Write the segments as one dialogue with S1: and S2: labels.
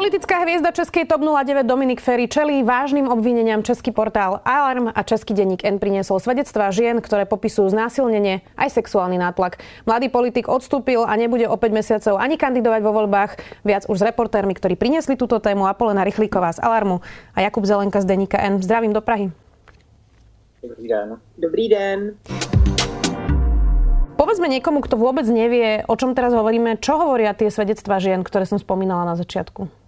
S1: Politická hviezda Českej TOP 09 Dominik Ferry čelí vážnym obvineniam Český portál Alarm a Český denník N priniesol svedectvá žien, ktoré popisujú znásilnenie aj sexuálny nátlak. Mladý politik odstúpil a nebude o 5 mesiacov ani kandidovať vo voľbách. Viac už s reportérmi, ktorí priniesli túto tému Apolena Rychlíková z Alarmu a Jakub Zelenka z denníka N. Zdravím do Prahy.
S2: Dobrý den.
S3: Dobrý den.
S1: Povedzme niekomu, kto vôbec nevie, o čom teraz hovoríme, čo hovoria tie svedectvá žien, ktoré som spomínala na začiatku.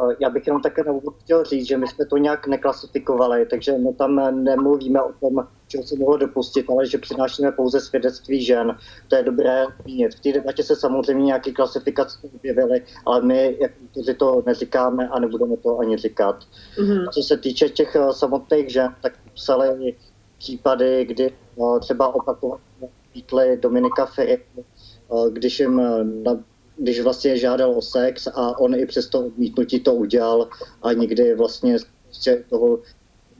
S2: Eh, já bych jenom také na úvod chtěl říct, že my jsme to nějak neklasifikovali, takže my tam nemluvíme o tom, čeho se mohlo dopustit, ale že přinášíme pouze svědectví žen. To je dobré zmínit. V té debatě se samozřejmě nějaké klasifikace objevily, ale my jak to neříkáme a nebudeme to ani říkat. Mm-hmm. Co se týče těch eh, samotných žen, tak psali případy, kdy eh, třeba opakovaně Dominika Ferry, když jim když vlastně žádal o sex a on i přesto odmítnutí to udělal a nikdy vlastně toho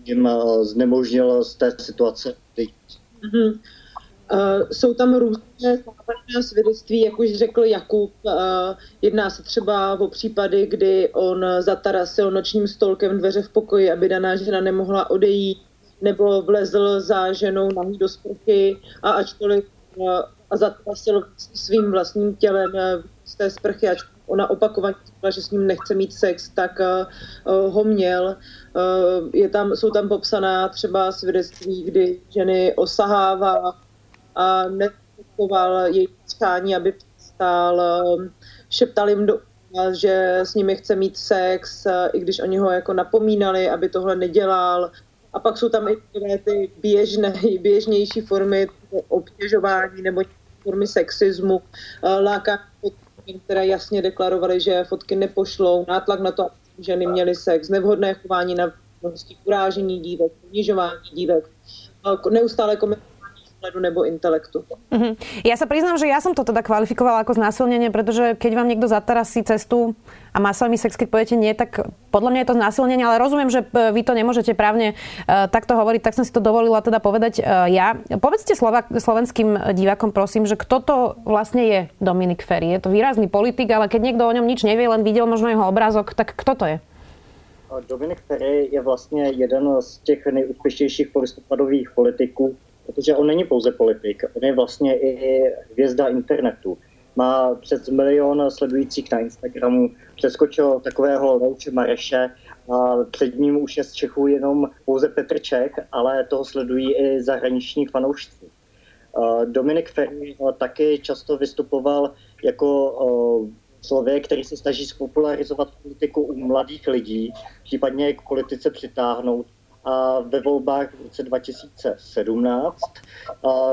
S2: jim eh, znemožnil z té situace
S3: Mm-hmm. Uh, jsou tam různé svědectví, jak už řekl Jakub. Uh, jedná se třeba o případy, kdy on zatarasil nočním stolkem dveře v pokoji, aby daná žena nemohla odejít, nebo vlezl za ženou na do sprchy a ačkoliv uh, a zatarasil svým vlastním tělem z té sprchy, ať ona opakovaně řekla, že s ním nechce mít sex, tak uh, ho měl. Uh, je tam, jsou tam popsaná třeba svědectví, kdy ženy osahává a nepokoval její přání, aby přestál, uh, šeptal jim do že s nimi chce mít sex, i když oni ho jako napomínali, aby tohle nedělal. A pak jsou tam i ty běžné, běžnější formy obtěžování nebo formy sexismu, lákání které jasně deklarovaly, že fotky nepošlou, nátlak na to, aby ženy měly sex, nevhodné chování na urážení dívek, ponižování dívek, neustále komentování pohľadu nebo intelektu.
S1: Uh-huh. Ja sa priznám, že ja som to teda kvalifikovala ako znásilnenie, pretože keď vám niekto zatarasí cestu a má s vami sex, keď poviete nie, tak podľa mňa je to znásilnenie, ale rozumiem, že e, vy to nemôžete právne uh, takto hovoriť, tak som si to dovolila teda povedať uh, ja. Povedzte Slova- slovenským divákom, prosím, že kto to vlastne je Dominik Ferry. Je to výrazný politik, ale keď niekto o ňom nič nevie, len videl možno jeho obrázok, tak kto to je?
S2: Dominik Ferry je vlastně jeden z těch nejúspěšnějších polistopadových politiků, protože on není pouze politik, on je vlastně i hvězda internetu. Má přes milion sledujících na Instagramu, přeskočil takového Louče Mareše a před ním už je z Čechů jenom pouze Petr Čech, ale toho sledují i zahraniční fanoušci. Dominik Ferry taky často vystupoval jako člověk, který se snaží spopularizovat politiku u mladých lidí, případně k politice přitáhnout ve volbách v roce 2017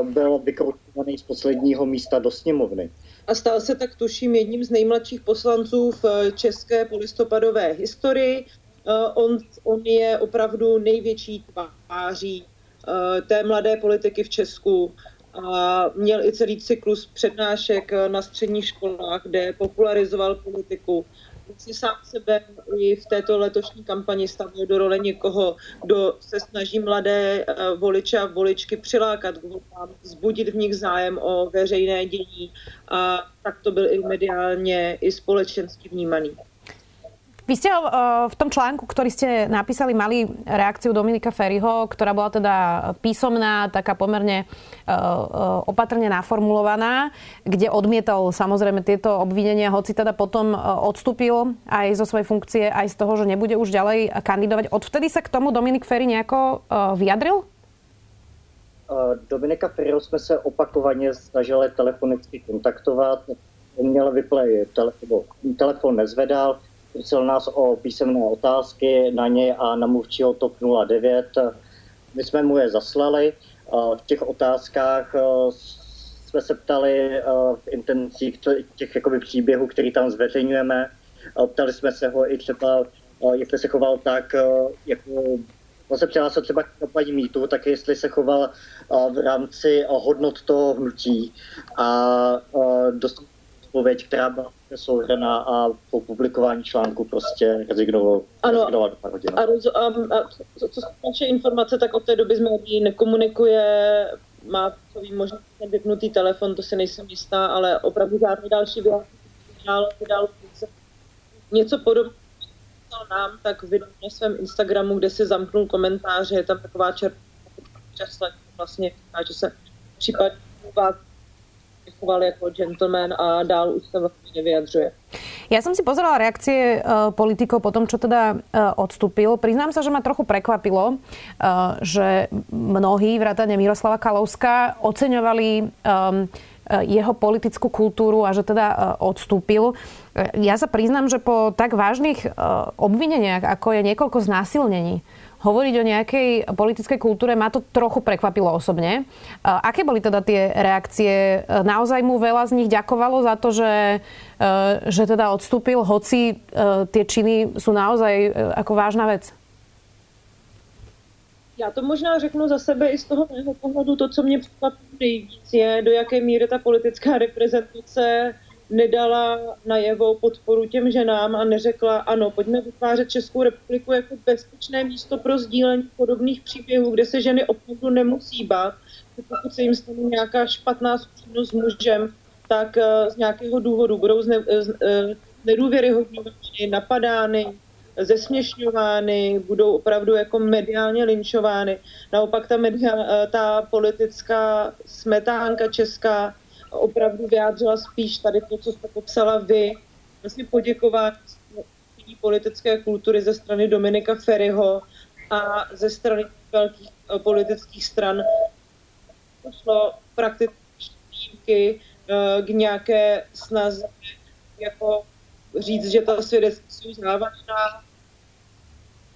S2: byl vykročovaný z posledního místa do sněmovny.
S3: A stal se tak, tuším, jedním z nejmladších poslanců v české polistopadové historii. On, on je opravdu největší tváří té mladé politiky v Česku a měl i celý cyklus přednášek na středních školách, kde popularizoval politiku si sám sebe i v této letošní kampani stavil do role někoho, kdo se snaží mladé eh, voliče a voličky přilákat k volbám, zbudit v nich zájem o veřejné dění a tak to byl i mediálně, i společensky vnímaný.
S1: Vy ste eh, v tom článku, ktorý ste napísali, mali reakciu Dominika Ferryho, ktorá bola teda písomná, taká pomerne eh, eh, opatrne naformulovaná, kde odmietal samozrejme tieto obvinenia, hoci teda potom odstúpil aj zo svojej funkcie, aj z toho, že nebude už ďalej kandidovať. Odvtedy sa k tomu Dominik Ferry nejako vyjadril?
S2: Dominika Ferryho jsme se opakovaně snažili telefonicky kontaktovat. Měl vyplej telefon, telefon nezvedal, Prosil nás o písemné otázky na ně a na mluvčího TOP 09. My jsme mu je zaslali. V těch otázkách eh, jsme se ptali eh, v intencích těch jakoby, příběhů, který tam zveřejňujeme. Ptali jsme se ho i třeba, eh, jestli se choval tak, jako On se přihlásil třeba k kampaní mýtu, tak jestli se choval v rámci hodnot toho hnutí a dostal odpověď, která byla souhrana a po publikování článku prostě rezignoval, ano, rezignoval do pár hodin.
S3: A, roz, a, a co, co naše informace, tak od té doby s médií nekomunikuje, má co vím, možná vypnutý telefon, to si nejsem jistá, ale opravdu žádný další vydal něco podobného nám, tak vydal na svém Instagramu, kde si zamknul komentáře, je tam taková červená vlastně, že se případně vás choval jako gentleman a dál už se vlastně nevyjadřuje.
S1: Ja som si pozerala reakcie uh, politikov po tom, čo teda uh, odstúpil. Priznám sa, že ma trochu prekvapilo, uh, že mnohí, vrátane Miroslava Kalovska, oceňovali um, jeho politickú kultúru a že teda odstúpil. Ja sa priznám, že po tak vážnych obvineniach, ako je niekoľko znásilnení, hovoriť o nejakej politickej kultúre, ma to trochu prekvapilo osobne. Aké boli teda tie reakcie? Naozaj mu veľa z nich ďakovalo za to, že, že teda odstúpil, hoci tie činy sú naozaj ako vážna vec?
S3: Já to možná řeknu za sebe i z toho mého pohledu. To, co mě překvapilo nejvíc, je, do jaké míry ta politická reprezentace nedala najevo podporu těm ženám a neřekla, ano, pojďme vytvářet Českou republiku jako bezpečné místo pro sdílení podobných příběhů, kde se ženy opravdu nemusí bát, že pokud se jim stane nějaká špatná zkušenost s mužem, tak uh, z nějakého důvodu budou zne, uh, nedůvěryhodňovány, napadány, zesměšňovány, budou opravdu jako mediálně linčovány. Naopak ta, media, ta politická smetánka česká opravdu vyjádřila spíš tady to, co jste popsala vy, vlastně poděkovat politické kultury ze strany Dominika Ferryho a ze strany velkých eh, politických stran šlo prakticky eh, k nějaké snaze jako říct, že ta svědectví jsou závažná.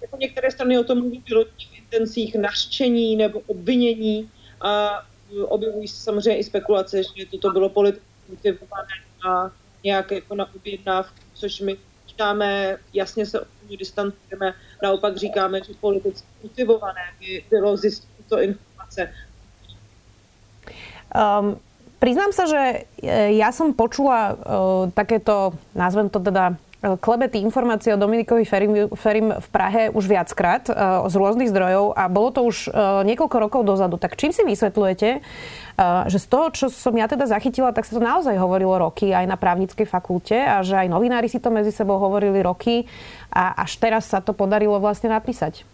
S3: Jako některé strany o tom mluví v intencích nařčení nebo obvinění a objevují se samozřejmě i spekulace, že toto bylo politicky motivované a nějak jako na objednávku, což my říkáme, jasně se od toho distancujeme, naopak říkáme, že politicky motivované by bylo zjistit tyto informace.
S1: Um, priznám sa, že e, ja som počula uh, takéto, nazvem to teda klebety informácie o Dominikovi Ferim, Ferim v Prahe už viackrát uh, z rôznych zdrojov a bolo to už uh, niekoľko rokov dozadu. Tak čím si vysvetľujete, že z toho, čo som ja teda zachytila, tak sa to naozaj hovorilo roky aj na právnickej fakulte a že aj novinári si to medzi sebou hovorili roky a až teraz sa to podarilo vlastne napísať?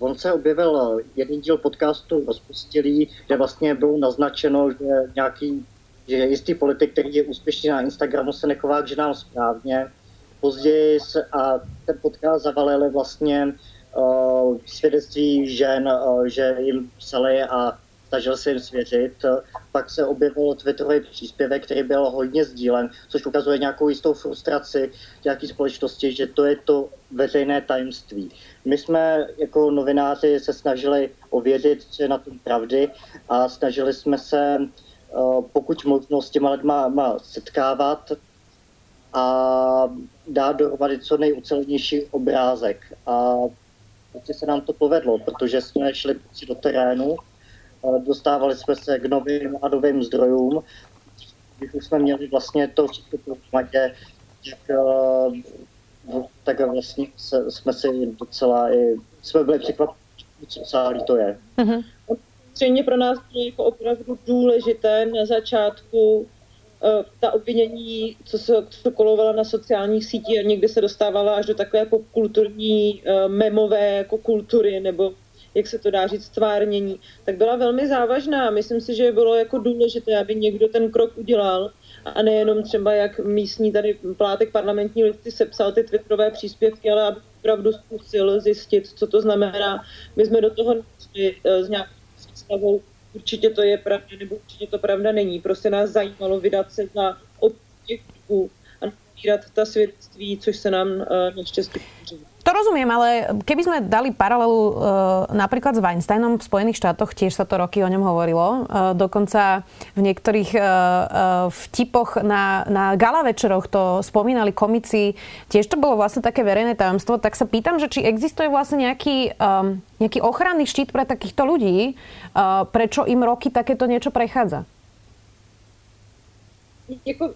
S2: On se objevil jeden díl podcastu Rozpustilý, kde vlastně bylo naznačeno, že nějaký že jistý politik, který je úspěšný na Instagramu, se nechová k ženám správně. Později se, a ten podcast zavalili vlastně uh, svědectví žen, uh, že jim psali a snažil se jim svěřit. Pak se objevil Twitterový příspěvek, který byl hodně sdílen, což ukazuje nějakou jistou frustraci nějaké společnosti, že to je to veřejné tajemství. My jsme jako novináři se snažili ověřit, co je na tom pravdy a snažili jsme se pokud možno s těma lidma má setkávat a dát dohromady co nejucelenější obrázek. A prostě se nám to povedlo, protože jsme šli prostě do terénu, eh, dostávali jsme se k novým a novým zdrojům, když už jsme měli vlastně to všechno pohromadě, tak, eh, tak vlastně jsme si docela i, jsme byli překvapeni, co celý to je. Mm-hmm
S3: samozřejmě pro nás bylo jako opravdu důležité na začátku uh, ta obvinění, co se co kolovala na sociálních sítích a někdy se dostávala až do takové popkulturní uh, memové jako kultury nebo jak se to dá říct, stvárnění, tak byla velmi závažná. Myslím si, že bylo jako důležité, aby někdo ten krok udělal a nejenom třeba jak místní tady plátek parlamentní listy sepsal ty twitterové příspěvky, ale aby opravdu zkusil zjistit, co to znamená. My jsme do toho nešli z nějak představou, určitě to je pravda, nebo určitě to pravda není. Prostě nás zajímalo vydat se za těch a nabírat ta svědectví, což se nám uh, naštěstí podařilo.
S1: To rozumiem, ale keby sme dali paralelu uh, napríklad s Weinsteinom v Spojených štátoch, tiež sa to roky o ňom hovorilo. Uh, dokonca v niektorých uh, uh, vtipoch na, na gala večeroch to spomínali komici. Tiež to bolo vlastne také verejné tajomstvo. Tak sa pýtam, že či existuje vlastne nejaký, um, nejaký ochranný štít pre takýchto ľudí, uh, prečo im roky takéto niečo prechádza?
S3: jako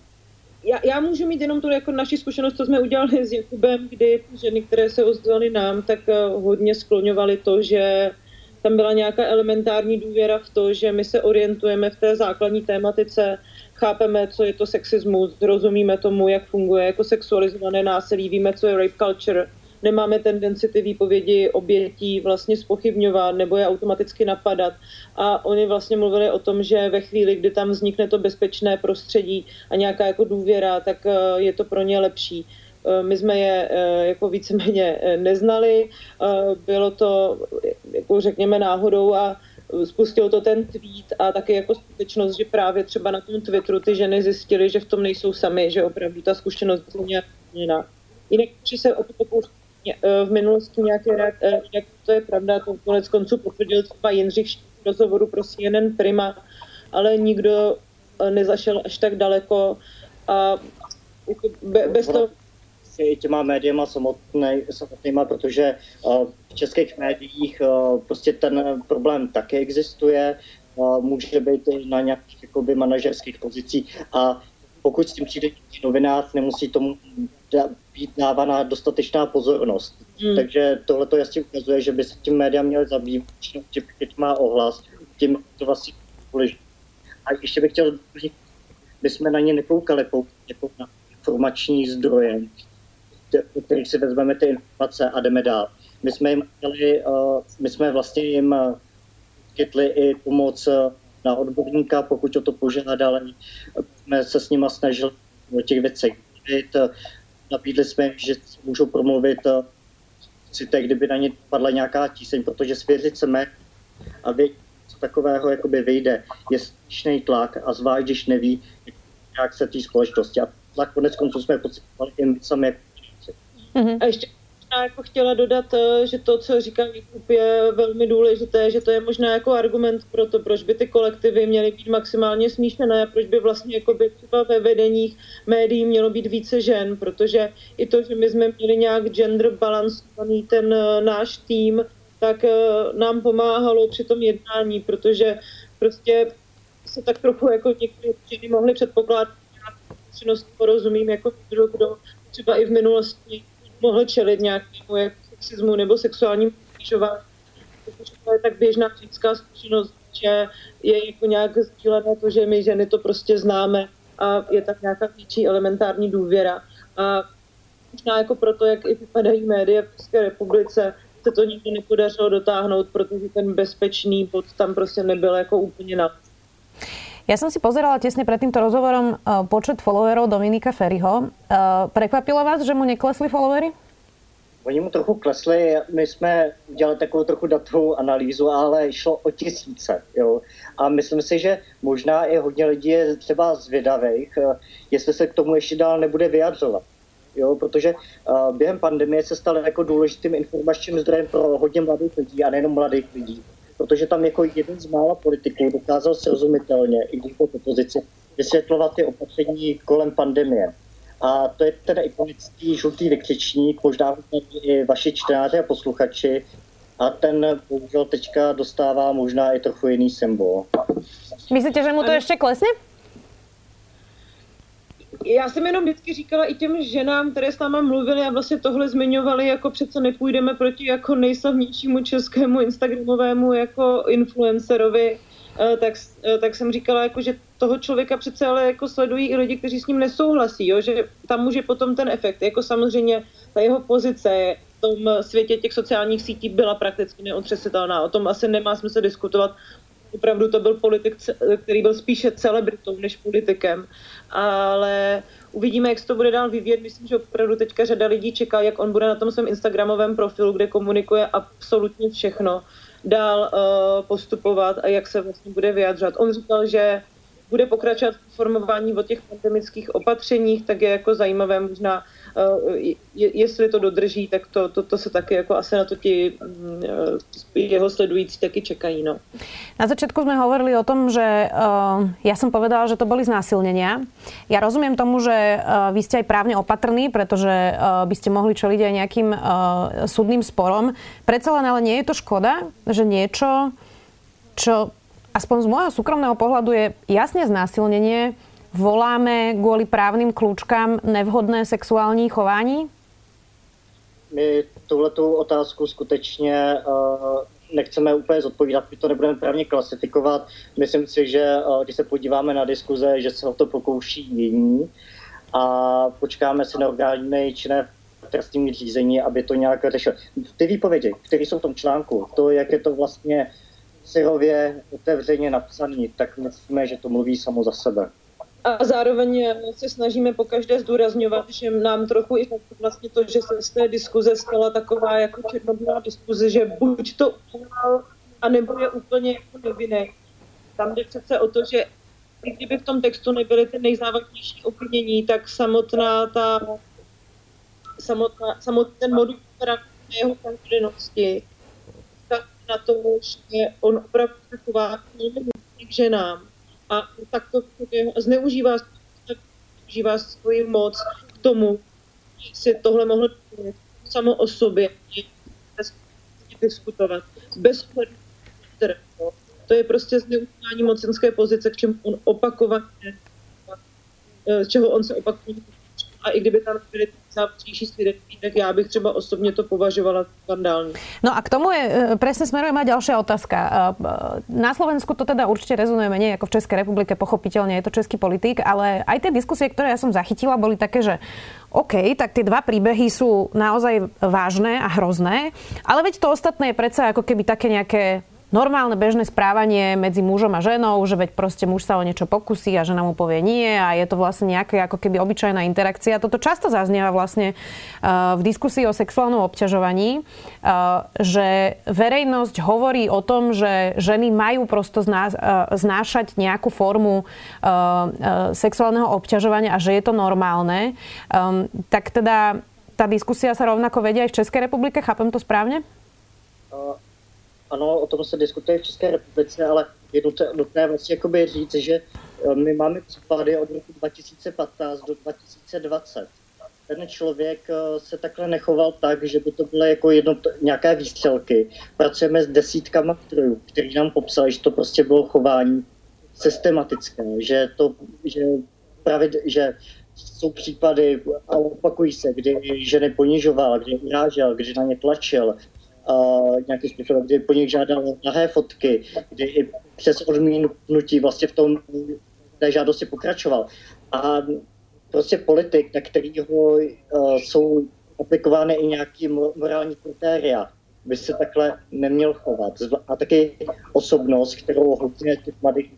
S3: já, já můžu mít jenom tu jako naši zkušenost, co jsme udělali s Jakubem, kdy ženy, které se ozvaly nám, tak uh, hodně skloňovaly to, že tam byla nějaká elementární důvěra v to, že my se orientujeme v té základní tématice, chápeme, co je to sexismus, rozumíme tomu, jak funguje jako sexualizované násilí, víme, co je rape culture, nemáme tendenci ty výpovědi obětí vlastně spochybňovat nebo je automaticky napadat. A oni vlastně mluvili o tom, že ve chvíli, kdy tam vznikne to bezpečné prostředí a nějaká jako důvěra, tak eh, je to pro ně lepší. Eh, my jsme je eh, jako víceméně neznali, bylo to, jako řekněme, náhodou a spustil to ten tweet a taky jako skutečnost, že právě třeba na tom Twitteru ty ženy zjistily, že v tom nejsou sami, že opravdu ta zkušenost je nějak jiná. Jinak, když se o to pokouším Eh, v minulosti nějaké, eh, jak to je pravda, to konec konců potvrdil třeba Jindřich v rozhovoru pro CNN Prima, ale nikdo eh, nezašel až tak daleko a jako bez toho
S2: i těma médiama samotný, samotnýma, protože v českých médiích prostě ten problém také existuje, může být na nějakých jakoby, manažerských pozicích a pokud s tím přijde novinář, nemusí tomu být dávána dostatečná pozornost. Hmm. Takže tohle to jasně ukazuje, že by se tím média měly zabývat, tím má ohlas, tím to vlastně důležité. A ještě bych chtěl doplnit, my jsme na ně nekoukali jako na informační zdroje, do kterých si vezmeme ty informace a jdeme dál. My jsme jim chtěli, uh, my jsme vlastně jim chytli i pomoc na odborníka, pokud o to požádali. Jsme se s nima snažili o těch věcech mluvit, nabídli jsme, že můžou promluvit si teď, kdyby na ně padla nějaká tíseň, protože svěřit se mé a vědět, co takového jakoby vyjde, je strašný tlak a zvlášť, když neví, jak se té společnosti. A tlak konec konců jsme pocitovali i my sami
S3: mm-hmm. A ještě možná jako chtěla dodat, eh, že to, co říká Jakub, je velmi důležité, že to je možná jako argument pro to, proč by ty kolektivy měly být maximálně smíšené, proč by vlastně jako by třeba ve vedeních médií mělo být více žen, protože i to, že my jsme měli nějak gender balancovaný ten eh, náš tým, tak eh, nám pomáhalo při tom jednání, protože prostě se tak trochu jako některé ženy mohly předpokládat, že porozumím jako kdo, kdo třeba i v minulosti mohl čelit nějakému jako sexismu nebo sexuálnímu. Protože to je tak běžná lidská zkušenost, že je jako nějak sdílené to, že my ženy to prostě známe a je tak nějaká větší elementární důvěra. A možná jako proto, jak i vypadají média v České republice, se to nikdy nepodařilo dotáhnout, protože ten bezpečný bod tam prostě nebyl jako úplně na.
S1: Ja som si pozerala tesne pred týmto rozhovorom uh, počet followerov Dominika Ferryho. Uh, prekvapilo vás, že mu neklesli followery?
S2: Oni mu trochu klesli, my jsme dělali takovou trochu datovou analýzu, ale šlo o tisíce. Jo. A myslím si, že možná i hodně lidí je třeba zvědavých, eh, jestli se k tomu ještě dál nebude vyjadřovat. Jo, protože během pandemie se stal jako důležitým informačním zdrojem pro hodně mladých lidí a nejenom mladých lidí protože tam jako jeden z mála politiků dokázal srozumitelně, i když po opozici, vysvětlovat ty opatření kolem pandemie. A to je ten ikonický žlutý vykřičník, možná i vaši čtenáři a posluchači, a ten bohužel teďka dostává možná i trochu jiný symbol.
S1: Myslíte, že mu to ještě klesne?
S3: Já jsem jenom vždycky říkala i těm ženám, které s náma mluvili a vlastně tohle zmiňovali, jako přece nepůjdeme proti jako nejslavnějšímu českému instagramovému jako influencerovi, eh, tak, eh, tak jsem říkala, jako, že toho člověka přece ale jako sledují i lidi, kteří s ním nesouhlasí, jo? že tam může potom ten efekt. Jako samozřejmě ta jeho pozice v tom světě těch sociálních sítí byla prakticky neotřesitelná. O tom asi nemá smysl diskutovat. Opravdu to byl politik, který byl spíše celebritou než politikem ale uvidíme, jak se to bude dál vyvíjet. Myslím, že opravdu teďka řada lidí čeká, jak on bude na tom svém Instagramovém profilu, kde komunikuje absolutně všechno, dál uh, postupovat a jak se vlastně bude vyjadřovat. On říkal, že bude pokračovat v formování o těch pandemických opatřeních, tak je jako zajímavé možná Eh, jestli to dodrží, tak to, to, to se taky jako asi na to ti mm, eh, jeho sledující taky čekají. No.
S1: Na začiatku sme hovorili o tom, že uh, ja som povedala, že to boli znásilnenia. Ja rozumiem tomu, že uh, vy ste aj právne opatrní, pretože uh, by mohli čeliť aj nejakým uh, súdnym sporom. Predsa len ale nie je to škoda, že niečo, čo aspoň z môjho súkromného pohľadu je jasne znásilnenie, voláme kvůli právním kľúčkám nevhodné sexuální chování?
S2: My tuhletu otázku skutečně uh, nechceme úplně zodpovídat, my to nebudeme právně klasifikovat. Myslím si, že uh, když se podíváme na diskuze, že se o to pokouší jiní a počkáme se na orgány činné trestním řízení, aby to nějak řešil. Ty výpovědi, které jsou v tom článku, to, jak je to vlastně syrově otevřeně napsaný, tak myslíme, že to mluví samo za sebe.
S3: A zároveň se snažíme po každé zdůrazňovat, že nám trochu i vlastně to, že se z té diskuze stala taková jako černobílá diskuze, že buď to udělal, anebo je úplně jako nevinný. Tam jde přece o to, že i kdyby v tom textu nebyly ty nejzávažnější obvinění, tak samotná ta samotná, samotný ten modus jeho každodennosti, na to, že on opravdu taková k ženám a tak to zneužívá, zneužívá svoji moc k tomu, že si tohle mohl samo o sobě diskutovat. Bez to je prostě zneužívání mocenské pozice, k čemu on opakovaně, čeho on se opakovaně a i kdyby tam byly závažnější svědectví, tak já bych třeba osobně to považovala skandální.
S1: No a k tomu je, e, presne smeruje má ďalšia otázka. E, na Slovensku to teda určite rezonuje menej ako v Českej republike, pochopiteľne je to český politik, ale aj tie diskusie, ktoré ja som zachytila, boli také, že OK, tak tie dva príbehy sú naozaj vážne a hrozné, ale veď to ostatné je predsa ako keby také nejaké normálne bežné správanie medzi mužom a ženou, že veď proste muž sa o niečo pokusí a žena mu povie nie a je to vlastne nejaká ako keby obyčajná interakcia. Toto často zaznieva vlastne uh, v diskusii o sexuálnom obťažovaní, uh, že verejnosť hovorí o tom, že ženy majú prosto uh, znášať nejakú formu sexuálneho obťažovania a že je to normálne. Tak teda tá diskusia sa rovnako vedia aj v Českej republike, chápem to správne?
S2: Ano, o tom se diskutuje v České republice, ale je nutné, nutné vlastně jakoby říct, že eh, my máme případy od roku 2015 do 2020. Ten člověk eh, se takhle nechoval tak, že by to byly jako jedno, nějaké výstřelky. Pracujeme s desítkama strojů, kteří nám popsali, že to prostě bylo chování systematické, že to, že právě, že jsou případy, a opakují se, kdy ženy ponižoval, kdy urážel, kdy na ně tlačil, uh, nějakým způsobem, kdy po nich žádal nahé fotky, kdy i přes odmínutí vlastně v tom té žádosti pokračoval. A prostě politik, na kterého uh, jsou aplikovány i nějaké morální kritéria, by se takhle neměl chovat. A taky osobnost, kterou hodně těch mladých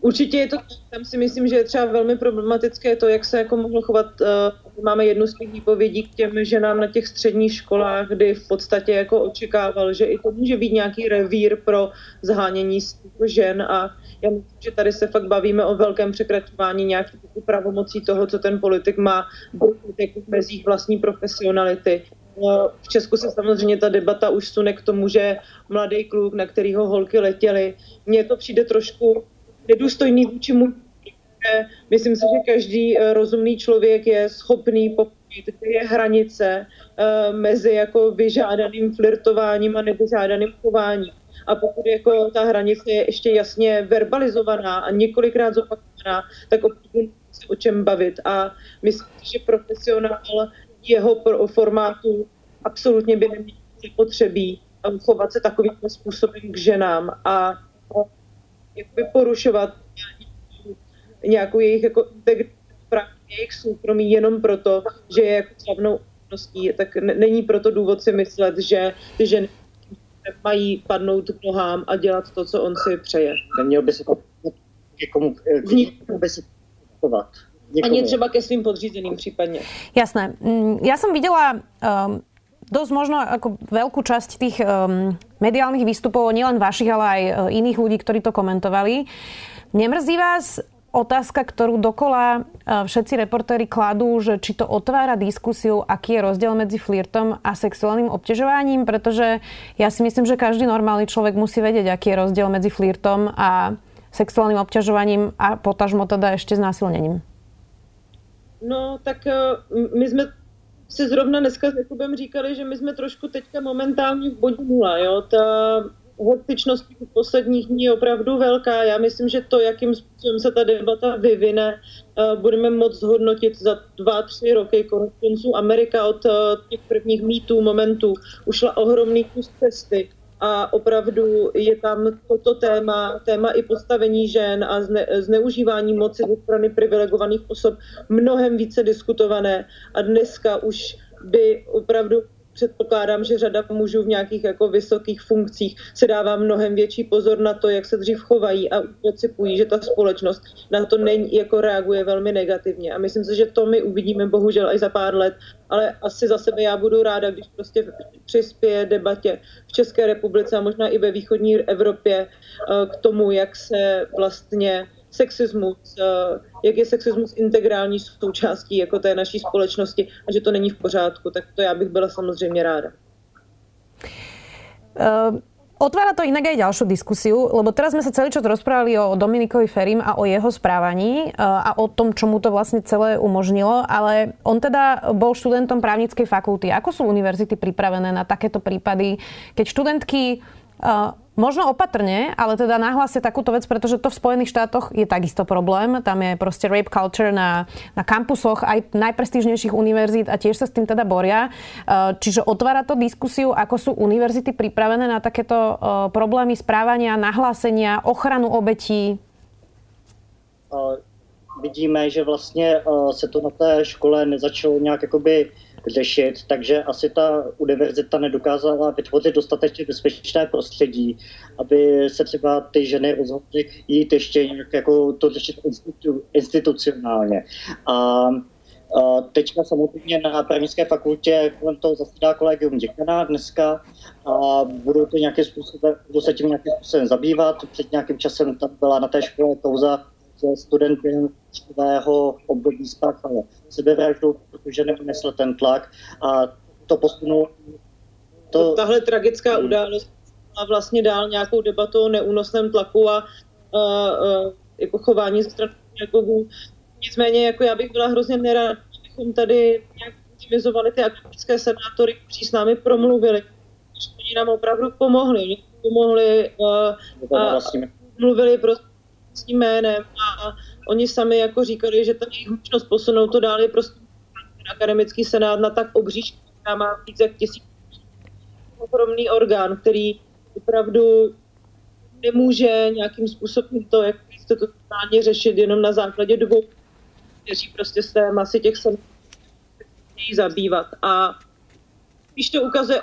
S3: Určitě je to, tam si myslím, že je třeba velmi problematické to, jak se jako mohlo chovat. Uh, máme jednu z těch výpovědí k těm ženám na těch středních školách, kdy v podstatě jako očekával, že i to může být nějaký revír pro zhánění žen a já myslím, že tady se fakt bavíme o velkém překračování nějakých pravomocí toho, co ten politik má jako v mezích vlastní profesionality. No, v Česku se samozřejmě ta debata už sune k tomu, že mladý kluk, na kterýho holky letěly, mně to přijde trošku nedůstojný vůči mu. Myslím si, že každý eh, rozumný člověk je schopný pochopit, kde je hranice eh, mezi jako vyžádaným flirtováním a nevyžádaným chováním. A pokud jako ta hranice je ještě jasně verbalizovaná a několikrát zopakovaná, tak opravdu se o čem bavit. A myslím si, že profesionál jeho formátu absolutně by neměl potřebí eh, chovat se takovým způsobem k ženám a jakoby porušovat nějakou jejich jako jejich soukromí jenom proto, že je jako slavnou osobností, tak není proto důvod si myslet, že ty ženy mají padnout k nohám a dělat to, co on si přeje.
S2: Neměl by se to někomu, by se.
S3: Ani třeba ke svým podřízeným případně.
S1: Jasné. Mm, já jsem viděla um, dosť možno ako veľkú časť tých um, mediálnych výstupov, nielen vašich, ale aj uh, iných ľudí, ktorí to komentovali. Nemrzí vás otázka, ktorú dokola uh, všetci reportéri kladú, že či to otvára diskusiu, aký je rozdiel medzi flirtom a sexuálnym obťažovaním, pretože ja si myslím, že každý normálny človek musí vedieť, aký je rozdiel medzi flirtom a sexuálnym obťažovaním a potažmo teda ešte znásilnením.
S3: No, tak uh, my sme si zrovna dneska s Jakubem říkali, že my jsme trošku teďka momentálně v bodě nula, jo. Ta, hektičnost posledních dní je opravdu velká. Já myslím, že to, jakým způsobem se ta debata vyvine, eh, budeme moc zhodnotit za dva, tři roky. Konec Amerika od eh, těch prvních mítů momentů ušla ohromný kus cesty a opravdu je tam toto téma, téma i postavení žen a zne, zneužívání moci ze strany privilegovaných osob mnohem více diskutované a dneska už by opravdu předpokládám, že řada mužů v nějakých jako vysokých funkcích se dává mnohem větší pozor na to, jak se dřív chovají a pocipují, že ta společnost na to není, jako reaguje velmi negativně. A myslím si, že to my uvidíme bohužel i za pár let, ale asi za sebe já budu ráda, když prostě přispěje debatě v České republice a možná i ve východní Evropě eh, k tomu, jak se vlastně sexismus, eh, jak je sexismus integrální součástí jako té naší společnosti a že to není v pořádku, tak to já bych byla samozřejmě ráda.
S1: Uh... Otvára to inak aj ďalšiu diskusiu, lebo teraz sme sa celý čas rozprávali o Dominikovi Ferim a o jeho správaní eh, a o tom, čo mu to vlastne celé umožnilo, ale on teda bol študentom právnickej fakulty. Ako sú univerzity pripravené na takéto prípady, keď študentky Možno opatrne, ale teda nahlásia takúto vec, pretože to v Spojených štátoch je takisto problém. Tam je proste rape culture na, na kampusoch aj najprestížnejších univerzít a tiež sa s tým teda boria. Čiže otvára to diskusiu, ako sú univerzity pripravené na takéto problémy správania, nahlásenia, ochranu obetí.
S2: Vidíme, že vlastně se to na té škole nezačalo nějak jakoby řešit, takže asi ta univerzita nedokázala vytvořit dostatečně bezpečné prostředí, aby se třeba ty ženy rozhodly jít ještě nějak jako to řešit institu, institucionálně. A teďka samozřejmě na právnické fakultě kolem toho zasedá kolegium děkana dneska a budou to nějakým způsobem, budou se tím nějakým způsobem zabývat. Před nějakým časem tam byla na té škole kauza student během svého období spáchal sebevraždu, protože neunesl ten tlak a to posunul.
S3: To... Tahle tragická hmm. událost a vlastně dál nějakou debatu o neúnosném tlaku a, a, a jako chování ze strany pedagogů. Nicméně jako já bych byla hrozně nerad, abychom tady nějak optimizovali ty akademické senátory, kteří s námi promluvili. Oni nám opravdu pomohli. Pomohli a, a mluvili prostě tím jménem a oni sami jako říkali, že ta jejich možnost posunout to dál je prostě akademický senát na tak obří, která má víc jak tisíc ohromný orgán, který opravdu nemůže nějakým způsobem to, jak jste to totálně řešit jenom na základě dvou, kteří prostě té masy těch senátů zabývat. A když to ukazuje,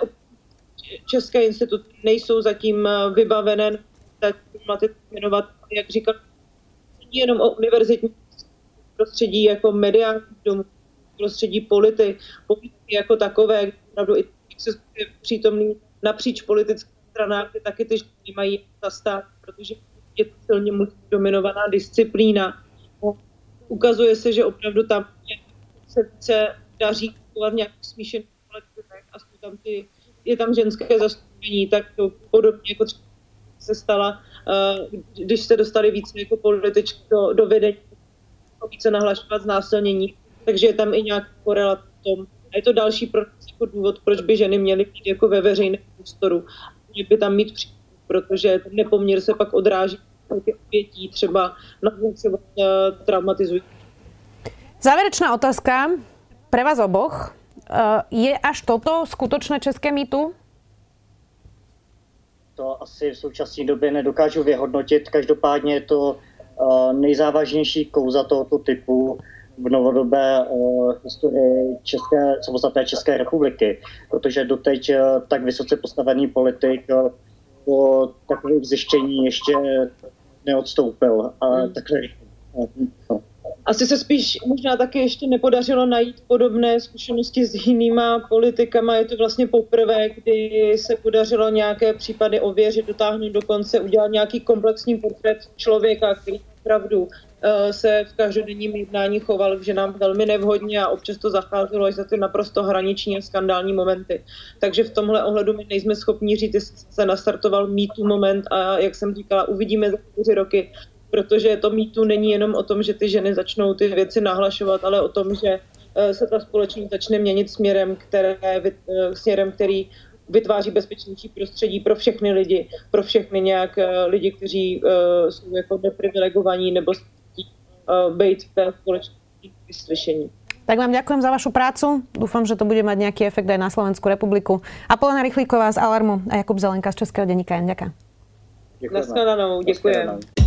S3: české instituty nejsou zatím vybavené tak jmenovat, jak říkal není jenom o univerzitní prostředí jako mediální domu, prostředí polity, politiky jako takové, opravdu i je přítomný napříč politickým stranách, kde taky ty ženy mají zastát, protože je to silně dominovaná disciplína. Ukazuje se, že opravdu tam se více daří v nějakých smíšených kolektivech a jsou tam ty, je tam ženské zastoupení, tak to podobně jako třeba se stala Eh, když se dostali více jako političky do, do vedení, více nahlašovat znásilnění, takže je tam i nějaký korelat v tom. A je to další jako důvod, proč by ženy měly být jako ve veřejném prostoru. Měly by tam mít přístup, protože ten nepoměr se pak odráží těch obětí, třeba na třeba uh, traumatizují.
S1: Závěrečná otázka pre vás oboch. Uh, je až toto skutočné české mýtu?
S2: To asi v současné době nedokážu vyhodnotit. Každopádně je to uh, nejzávažnější kouza tohoto typu v novodobé uh, historii České, samostatné České republiky, protože doteď uh, tak vysoce postavený politik po takovém zjištění ještě neodstoupil. A hmm. takhle
S3: no. Asi se spíš možná taky ještě nepodařilo najít podobné zkušenosti s jinýma politikama. Je to vlastně poprvé, kdy se podařilo nějaké případy ověřit, dotáhnout do konce, udělat nějaký komplexní portrét člověka, který opravdu eh, se v každodenním jednání choval k ženám velmi nevhodně a občas to zacházelo až za ty naprosto hraniční a skandální momenty. Takže v tomhle ohledu my nejsme schopni říct, jestli se nastartoval mýtu moment a jak jsem říkala, uvidíme za čtyři roky, protože to mýtu není jenom o tom, že ty ženy začnou ty věci nahlašovat, ale o tom, že eh, se ta společnost začne měnit směrem, které, eh, směrem který vytváří bezpečnější prostředí pro všechny lidi, pro všechny nějak lidi, kteří jsou jako neprivilegovaní nebo být v té společnosti vyslyšení.
S1: Tak vám ďakujem za vašu prácu. Dúfam, že to bude mať nejaký efekt aj na Slovenskú republiku. Apolena Rychlíková z Alarmu a Jakub Zelenka z Českého denníka. Ďakujem.
S3: Ďakujem. Ďakujem.